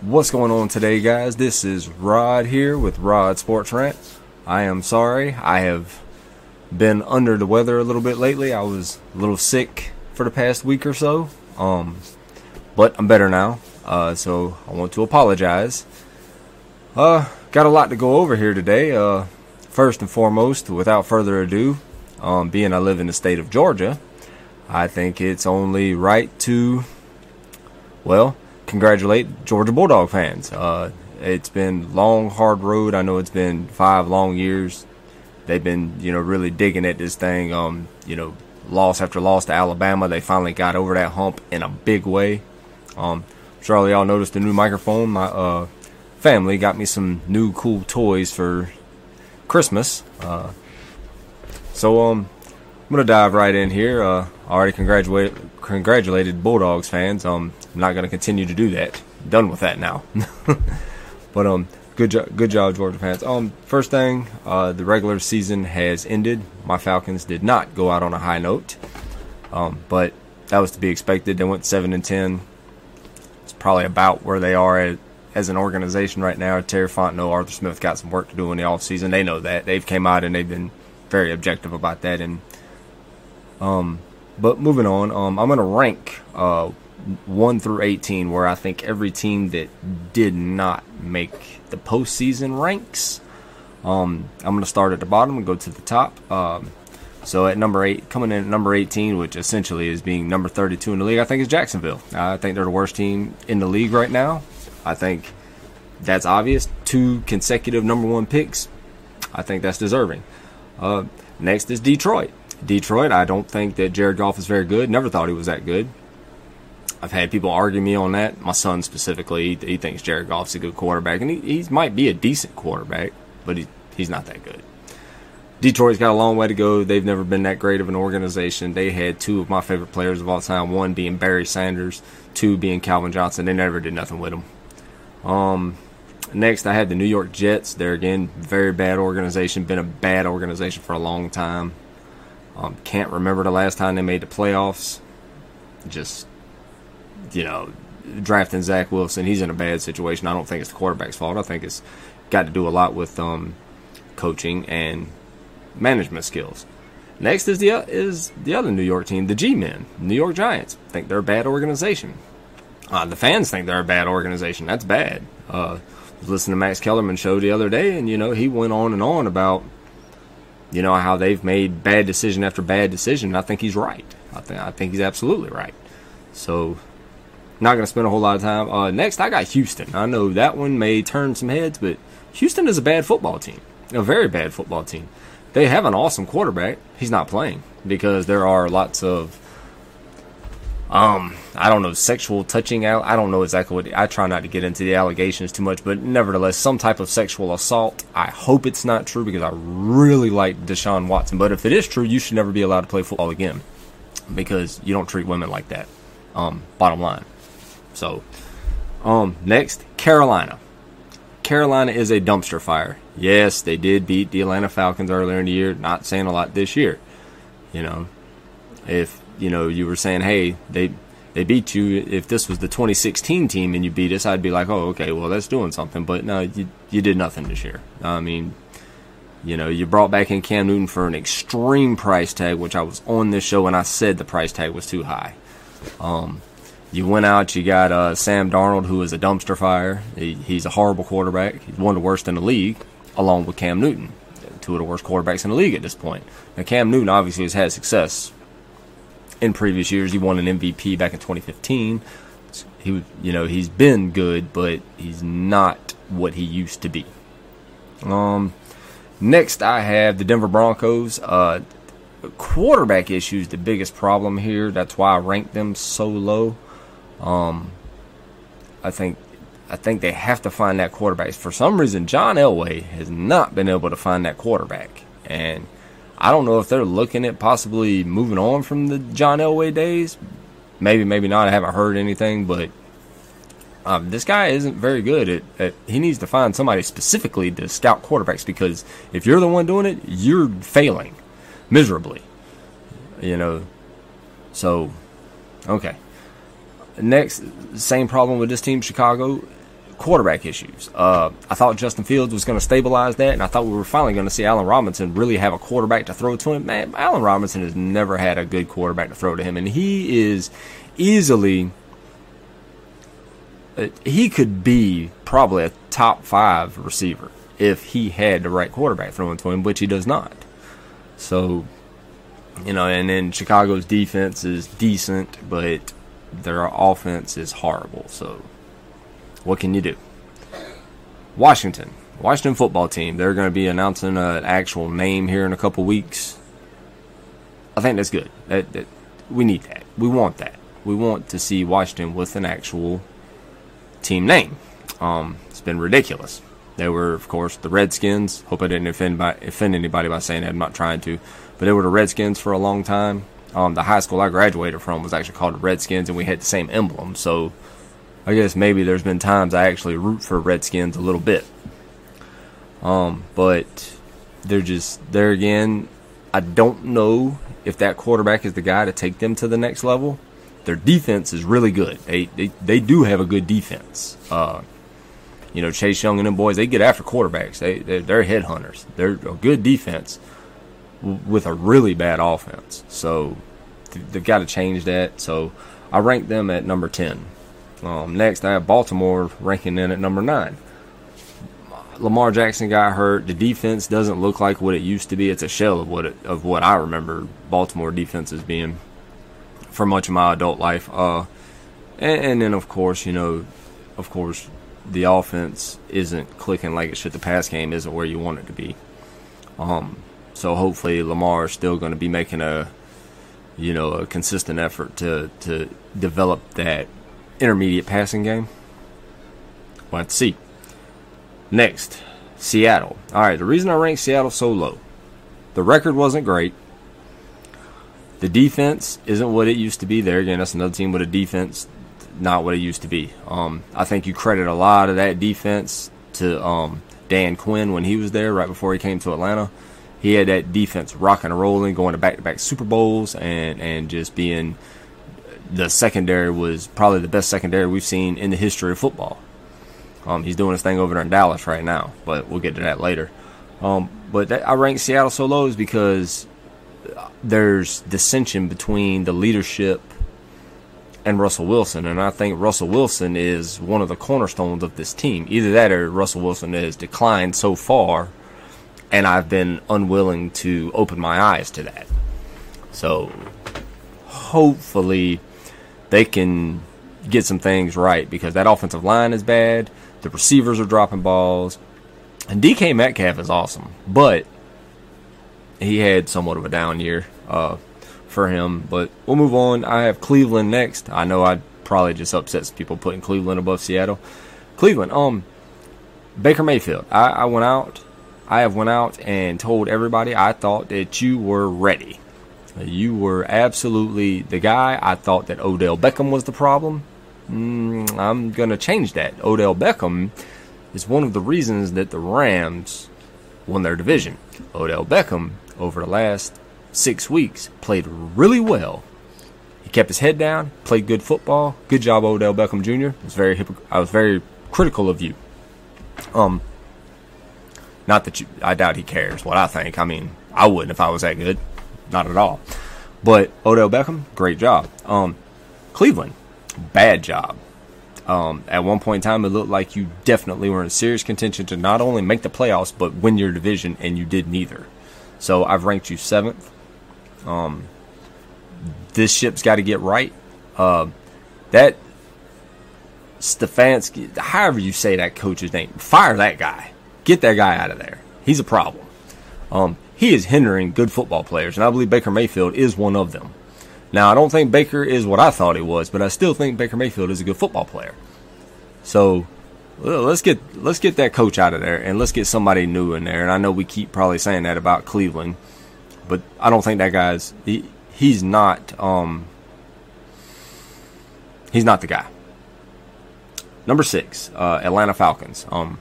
What's going on today, guys? This is Rod here with Rod Sports Rant. I am sorry, I have been under the weather a little bit lately. I was a little sick for the past week or so, um, but I'm better now. Uh, so I want to apologize. Uh, got a lot to go over here today. Uh, first and foremost, without further ado, um, being I live in the state of Georgia, I think it's only right to, well, congratulate Georgia Bulldog fans. Uh, it's been long, hard road. I know it's been five long years. They've been, you know, really digging at this thing. Um, you know, loss after loss to Alabama. They finally got over that hump in a big way. Um, surely y'all noticed the new microphone. My uh, family got me some new cool toys for Christmas. Uh, so um, I'm gonna dive right in here. Uh, I already congratulated congratulated Bulldogs fans. Um, I'm not gonna continue to do that. Done with that now. but um, good job, good job, Georgia fans. Um, first thing, uh, the regular season has ended. My Falcons did not go out on a high note. Um, but that was to be expected. They went seven and ten. It's probably about where they are at, as an organization right now. Terry Fontenot, Arthur Smith got some work to do in the offseason. They know that. They've came out and they've been very objective about that. And um, but moving on, um, I'm gonna rank uh one through eighteen, where I think every team that did not make the postseason ranks. Um, I'm gonna start at the bottom and go to the top. Um, so at number eight, coming in at number 18, which essentially is being number 32 in the league, I think is Jacksonville. I think they're the worst team in the league right now. I think that's obvious. Two consecutive number one picks. I think that's deserving. Uh, next is Detroit. Detroit, I don't think that Jared Goff is very good. Never thought he was that good. I've had people argue me on that. My son specifically, he, thinks Jared Goff's a good quarterback, and he, he might be a decent quarterback, but he, he's not that good. Detroit's got a long way to go. They've never been that great of an organization. They had two of my favorite players of all time, one being Barry Sanders, two being Calvin Johnson. They never did nothing with them. Um, next, I had the New York Jets. They're again very bad organization. Been a bad organization for a long time. Um, can't remember the last time they made the playoffs. Just, you know, drafting Zach Wilson, he's in a bad situation. I don't think it's the quarterback's fault. I think it's got to do a lot with um, coaching and management skills. Next is the is the other New York team, the G-Men, New York Giants. Think they're a bad organization. Uh, the fans think they're a bad organization. That's bad. Uh, was listening to Max Kellerman show the other day, and you know he went on and on about you know how they've made bad decision after bad decision. I think he's right. I think I think he's absolutely right. So, not going to spend a whole lot of time. Uh, next, I got Houston. I know that one may turn some heads, but Houston is a bad football team, a very bad football team. They have an awesome quarterback. He's not playing because there are lots of um, I don't know, sexual touching out. I don't know exactly what. I try not to get into the allegations too much, but nevertheless, some type of sexual assault. I hope it's not true because I really like Deshaun Watson. But if it is true, you should never be allowed to play football again because you don't treat women like that. Um, bottom line. So, um, next, Carolina. Carolina is a dumpster fire. Yes, they did beat the Atlanta Falcons earlier in the year. Not saying a lot this year. You know, if you know, you were saying, hey, they they beat you. If this was the 2016 team and you beat us, I'd be like, oh, okay, well, that's doing something. But no, you you did nothing this year. I mean, you know, you brought back in Cam Newton for an extreme price tag, which I was on this show and I said the price tag was too high. Um, you went out, you got uh, Sam Darnold, who is a dumpster fire. He, he's a horrible quarterback. He's one of the worst in the league, along with Cam Newton, two of the worst quarterbacks in the league at this point. Now, Cam Newton obviously has had success in previous years. He won an MVP back in 2015. He, you know, he's been good, but he's not what he used to be. Um, next I have the Denver Broncos. Uh, quarterback issues the biggest problem here. That's why I ranked them so low. Um, I think I think they have to find that quarterback. For some reason, John Elway has not been able to find that quarterback, and I don't know if they're looking at possibly moving on from the John Elway days. Maybe, maybe not. I haven't heard anything, but um, this guy isn't very good at, at, He needs to find somebody specifically to scout quarterbacks because if you're the one doing it, you're failing miserably. You know, so okay. Next, same problem with this team, Chicago. Quarterback issues. Uh, I thought Justin Fields was going to stabilize that, and I thought we were finally going to see Allen Robinson really have a quarterback to throw to him. Man, Allen Robinson has never had a good quarterback to throw to him, and he is easily. Uh, he could be probably a top five receiver if he had the right quarterback throwing to him, which he does not. So, you know, and then Chicago's defense is decent, but their offense is horrible. So, what can you do? Washington, Washington football team. They're going to be announcing an actual name here in a couple weeks. I think that's good. That, that, we need that. We want that. We want to see Washington with an actual team name. Um, it's been ridiculous. They were, of course, the Redskins. Hope I didn't offend, by, offend anybody by saying that. I'm not trying to. But they were the Redskins for a long time. Um, the high school I graduated from was actually called the Redskins, and we had the same emblem. So I guess maybe there's been times I actually root for Redskins a little bit. Um, but they're just there again. I don't know if that quarterback is the guy to take them to the next level. Their defense is really good. They they, they do have a good defense. Uh, you know, Chase Young and them boys, they get after quarterbacks. They they're, they're headhunters. They're a good defense with a really bad offense. So they've got to change that. So I rank them at number ten. Um, next, I have Baltimore ranking in at number nine. Lamar Jackson got hurt. The defense doesn't look like what it used to be. It's a shell of what it, of what I remember Baltimore defense defenses being for much of my adult life. Uh, and, and then of course, you know, of course, the offense isn't clicking like it should. The pass game isn't where you want it to be. Um, so hopefully Lamar is still going to be making a, you know, a consistent effort to to develop that intermediate passing game. Let's see. Next, Seattle. All right, the reason I rank Seattle so low, the record wasn't great. The defense isn't what it used to be. There again, that's another team with a defense not what it used to be. Um, I think you credit a lot of that defense to um, Dan Quinn when he was there right before he came to Atlanta. He had that defense rocking and rolling, going to back-to-back Super Bowls, and and just being the secondary was probably the best secondary we've seen in the history of football. Um, he's doing his thing over there in Dallas right now, but we'll get to that later. Um, but that, I rank Seattle so low is because there's dissension between the leadership and Russell Wilson. And I think Russell Wilson is one of the cornerstones of this team. Either that or Russell Wilson has declined so far, and I've been unwilling to open my eyes to that. So hopefully they can get some things right because that offensive line is bad. The receivers are dropping balls. And DK Metcalf is awesome, but he had somewhat of a down year. Uh, for him. But we'll move on. I have Cleveland next. I know I'd probably just upset some people putting Cleveland above Seattle. Cleveland, um, Baker Mayfield. I, I went out. I have went out and told everybody I thought that you were ready. You were absolutely the guy. I thought that Odell Beckham was the problem. Mm, I'm going to change that. Odell Beckham is one of the reasons that the Rams won their division. Odell Beckham, over the last six weeks, played really well. He kept his head down, played good football. Good job, Odell Beckham Jr. I was very, I was very critical of you. Um, not that you, I doubt he cares what I think. I mean, I wouldn't if I was that good, not at all. But Odell Beckham, great job. Um, Cleveland, bad job. Um, at one point in time, it looked like you definitely were in serious contention to not only make the playoffs but win your division, and you did neither. So I've ranked you seventh. Um, this ship's got to get right. Uh, that Stefanski, however you say that coach's name, fire that guy. Get that guy out of there. He's a problem. Um, he is hindering good football players, and I believe Baker Mayfield is one of them. Now, I don't think Baker is what I thought he was, but I still think Baker Mayfield is a good football player. So let's get let's get that coach out of there, and let's get somebody new in there. And I know we keep probably saying that about Cleveland, but I don't think that guy's he, he's not um he's not the guy. Number six, uh, Atlanta Falcons. Um,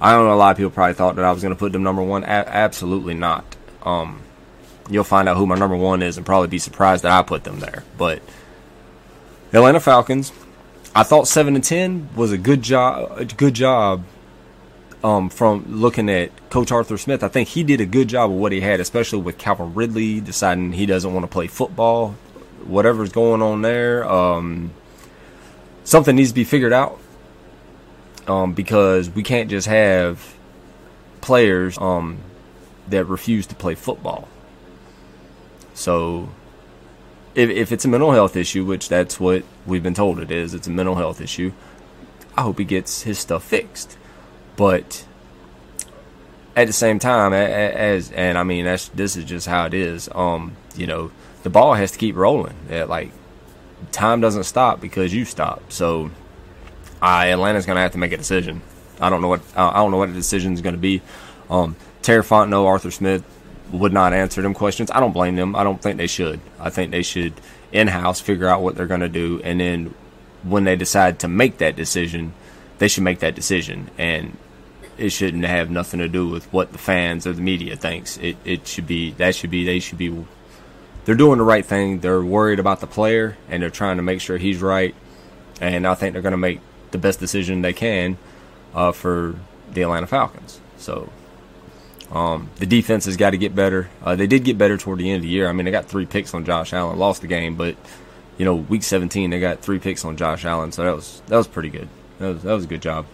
I don't know. A lot of people probably thought that I was going to put them number one. A- absolutely not. Um, you'll find out who my number one is, and probably be surprised that I put them there. But Atlanta Falcons, I thought seven and ten was a good job. A good job. Um, from looking at Coach Arthur Smith, I think he did a good job of what he had, especially with Calvin Ridley deciding he doesn't want to play football. Whatever's going on there, um, something needs to be figured out. Um, because we can't just have players um, that refuse to play football. So if, if it's a mental health issue, which that's what we've been told it is, it's a mental health issue. I hope he gets his stuff fixed. But at the same time, as and I mean, that's this is just how it is. Um, you know, the ball has to keep rolling. like time doesn't stop because you stop. So, uh, Atlanta's going to have to make a decision. I don't know what I don't know what the decision is going to be. Um, Terry Fontenot, Arthur Smith, would not answer them questions. I don't blame them. I don't think they should. I think they should in house figure out what they're going to do, and then when they decide to make that decision, they should make that decision, and it shouldn't have nothing to do with what the fans or the media thinks. It it should be that should be they should be. They're doing the right thing. They're worried about the player, and they're trying to make sure he's right. And I think they're going to make the best decision they can uh, for the Atlanta Falcons. So um, the defense has got to get better. Uh, they did get better toward the end of the year. I mean, they got three picks on Josh Allen, lost the game, but you know, week 17 they got three picks on Josh Allen, so that was that was pretty good. That was that was a good job.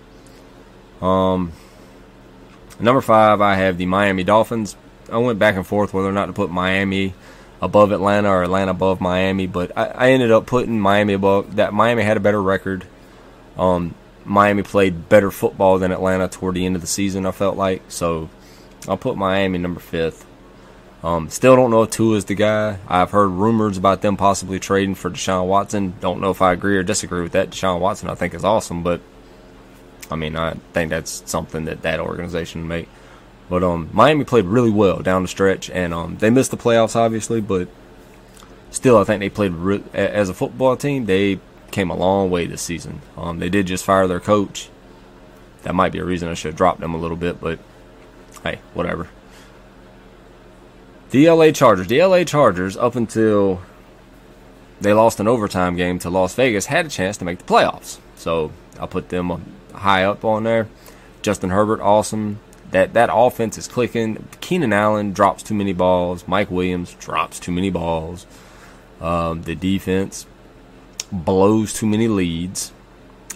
Um, number five, I have the Miami Dolphins. I went back and forth whether or not to put Miami above Atlanta or Atlanta above Miami, but I, I ended up putting Miami above. That Miami had a better record. Um, Miami played better football than Atlanta toward the end of the season. I felt like so. I'll put Miami number fifth. Um, still don't know if Tua is the guy. I've heard rumors about them possibly trading for Deshaun Watson. Don't know if I agree or disagree with that. Deshaun Watson, I think, is awesome, but I mean, I think that's something that that organization make. But um, Miami played really well down the stretch, and um, they missed the playoffs, obviously, but still, I think they played re- as a football team. They came a long way this season. Um, they did just fire their coach. That might be a reason I should have dropped them a little bit, but hey, whatever. The LA Chargers. The LA Chargers, up until they lost an overtime game to Las Vegas, had a chance to make the playoffs. So I'll put them high up on there. Justin Herbert, awesome. That that offense is clicking. Keenan Allen drops too many balls. Mike Williams drops too many balls. Um, the defense blows too many leads.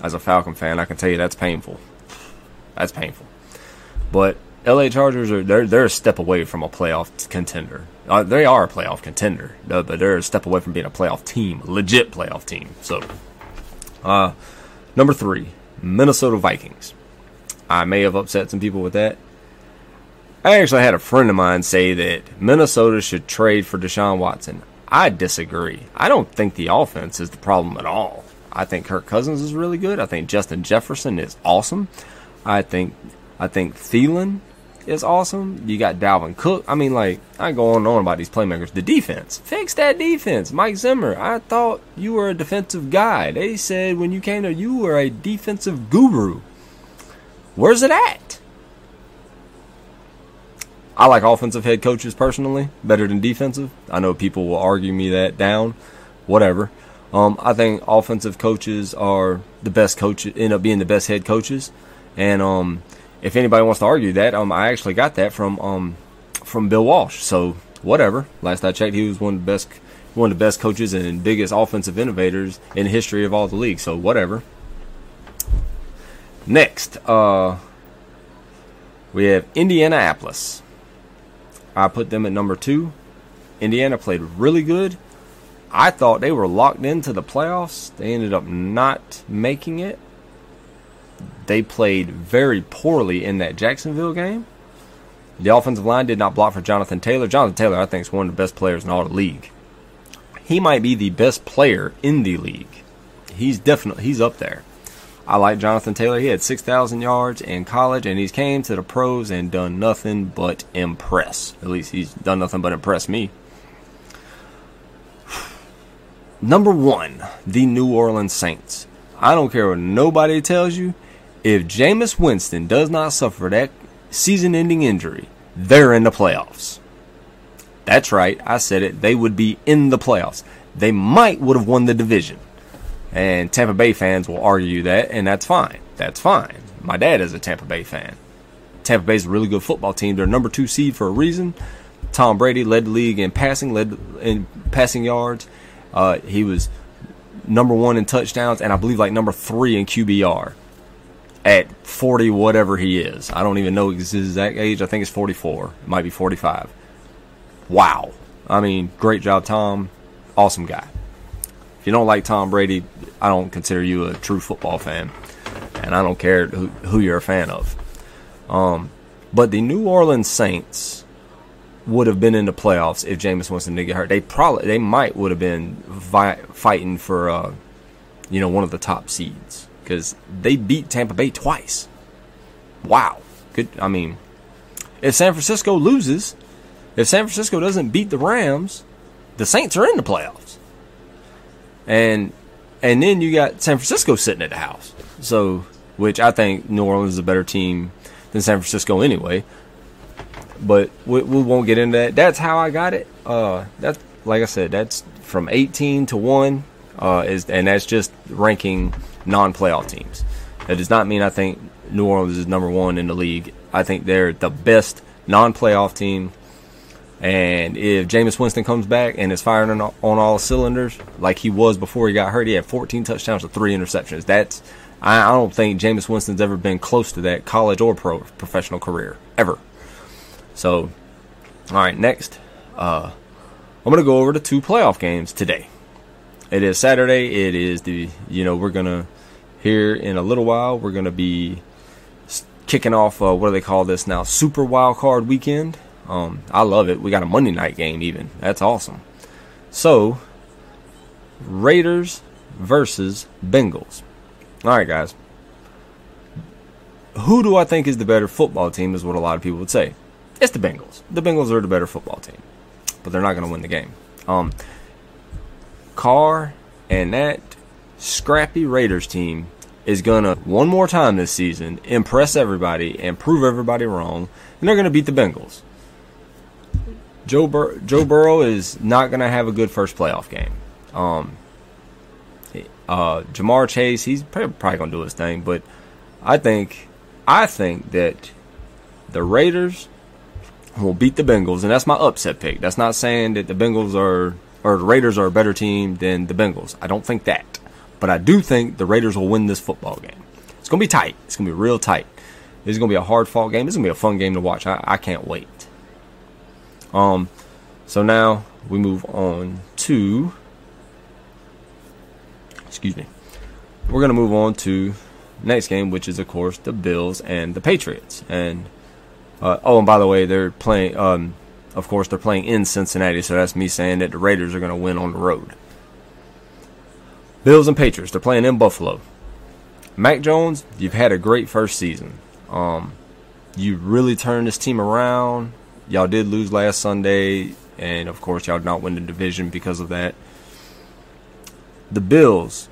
As a Falcon fan, I can tell you that's painful. That's painful. But LA Chargers are they're they're a step away from a playoff contender. Uh, they are a playoff contender, but they're a step away from being a playoff team, legit playoff team. So, uh, number three, Minnesota Vikings. I may have upset some people with that. I actually had a friend of mine say that Minnesota should trade for Deshaun Watson. I disagree. I don't think the offense is the problem at all. I think Kirk Cousins is really good. I think Justin Jefferson is awesome. I think I think Thielen is awesome. You got Dalvin Cook. I mean, like, I go on and on about these playmakers. The defense. Fix that defense. Mike Zimmer, I thought you were a defensive guy. They said when you came there, you were a defensive guru. Where's it at? I like offensive head coaches personally better than defensive. I know people will argue me that down. Whatever. Um, I think offensive coaches are the best coaches, end up being the best head coaches. And um, if anybody wants to argue that, um, I actually got that from um, from Bill Walsh. So whatever. Last I checked, he was one of the best one of the best coaches and biggest offensive innovators in the history of all the league. So whatever. Next, uh, we have Indianapolis. I put them at number two. Indiana played really good. I thought they were locked into the playoffs. They ended up not making it they played very poorly in that Jacksonville game. The offensive line did not block for Jonathan Taylor. Jonathan Taylor, I think, is one of the best players in all the league. He might be the best player in the league. He's definitely he's up there. I like Jonathan Taylor. He had 6,000 yards in college, and he's came to the pros and done nothing but impress. At least he's done nothing but impress me. Number one, the New Orleans Saints. I don't care what nobody tells you. If Jameis Winston does not suffer that season ending injury, they're in the playoffs. That's right, I said it. They would be in the playoffs. They might would have won the division. And Tampa Bay fans will argue that, and that's fine. That's fine. My dad is a Tampa Bay fan. Tampa Bay's a really good football team. They're number two seed for a reason. Tom Brady led the league in passing, led in passing yards. Uh, he was number one in touchdowns, and I believe like number three in QBR at 40 whatever he is. I don't even know his exact age. I think it's 44. It might be 45. Wow. I mean, great job, Tom. Awesome guy. If you don't like Tom Brady, I don't consider you a true football fan, and I don't care who, who you're a fan of. Um, but the New Orleans Saints would have been in the playoffs if Jameis Winston didn't get hurt. They probably, they might would have been vi- fighting for, uh, you know, one of the top seeds because they beat Tampa Bay twice. Wow. Good. I mean, if San Francisco loses, if San Francisco doesn't beat the Rams, the Saints are in the playoffs. And and then you got San Francisco sitting at the house. So, which I think New Orleans is a better team than San Francisco anyway. But we, we won't get into that. That's how I got it. Uh, that's like I said. That's from 18 to one. Uh, is and that's just ranking non-playoff teams. That does not mean I think New Orleans is number one in the league. I think they're the best non-playoff team. And if Jameis Winston comes back and is firing on, on all cylinders like he was before he got hurt, he had 14 touchdowns and three interceptions. That's I, I don't think Jameis Winston's ever been close to that college or pro professional career ever. So, all right, next, uh, I'm gonna go over the two playoff games today. It is Saturday. It is the you know we're gonna here in a little while we're gonna be kicking off uh, what do they call this now Super Wild Card Weekend. Um, I love it. We got a Monday night game even. That's awesome. So, Raiders versus Bengals. All right, guys. Who do I think is the better football team? Is what a lot of people would say. It's the Bengals. The Bengals are the better football team, but they're not going to win the game. Um, Carr and that scrappy Raiders team is going to, one more time this season, impress everybody and prove everybody wrong, and they're going to beat the Bengals. Joe, Bur- Joe Burrow is not going to have a good first playoff game. Um, uh, Ja'Marr Chase, he's probably going to do his thing, but I think, I think that the Raiders will beat the Bengals, and that's my upset pick. That's not saying that the Bengals are or the Raiders are a better team than the Bengals. I don't think that, but I do think the Raiders will win this football game. It's gonna be tight. It's gonna be real tight. This is gonna be a hard fought game. This is gonna be a fun game to watch. I, I can't wait. Um, so now we move on to. Excuse me. We're gonna move on to next game, which is of course the Bills and the Patriots. And uh, oh, and by the way, they're playing. Um, of course, they're playing in Cincinnati, so that's me saying that the Raiders are going to win on the road. Bills and Patriots, they're playing in Buffalo. Mac Jones, you've had a great first season. Um, you really turned this team around. Y'all did lose last Sunday, and of course, y'all did not win the division because of that. The Bills,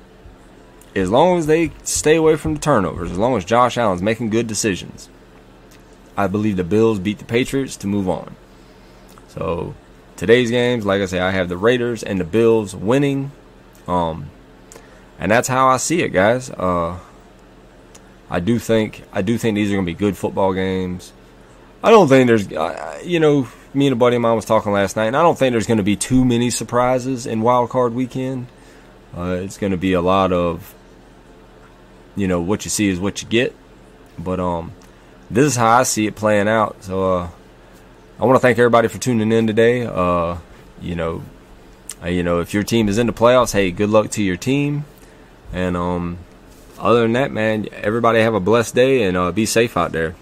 as long as they stay away from the turnovers, as long as Josh Allen's making good decisions, I believe the Bills beat the Patriots to move on. So today's games, like I say, I have the Raiders and the Bills winning. Um, and that's how I see it, guys. Uh, I do think I do think these are going to be good football games. I don't think there's, you know, me and a buddy of mine was talking last night, and I don't think there's going to be too many surprises in Wild Card Weekend. Uh, it's going to be a lot of, you know, what you see is what you get. But um, this is how I see it playing out. So uh, I want to thank everybody for tuning in today. Uh, you know, uh, you know, if your team is in the playoffs, hey, good luck to your team. And um, other than that, man, everybody have a blessed day and uh, be safe out there.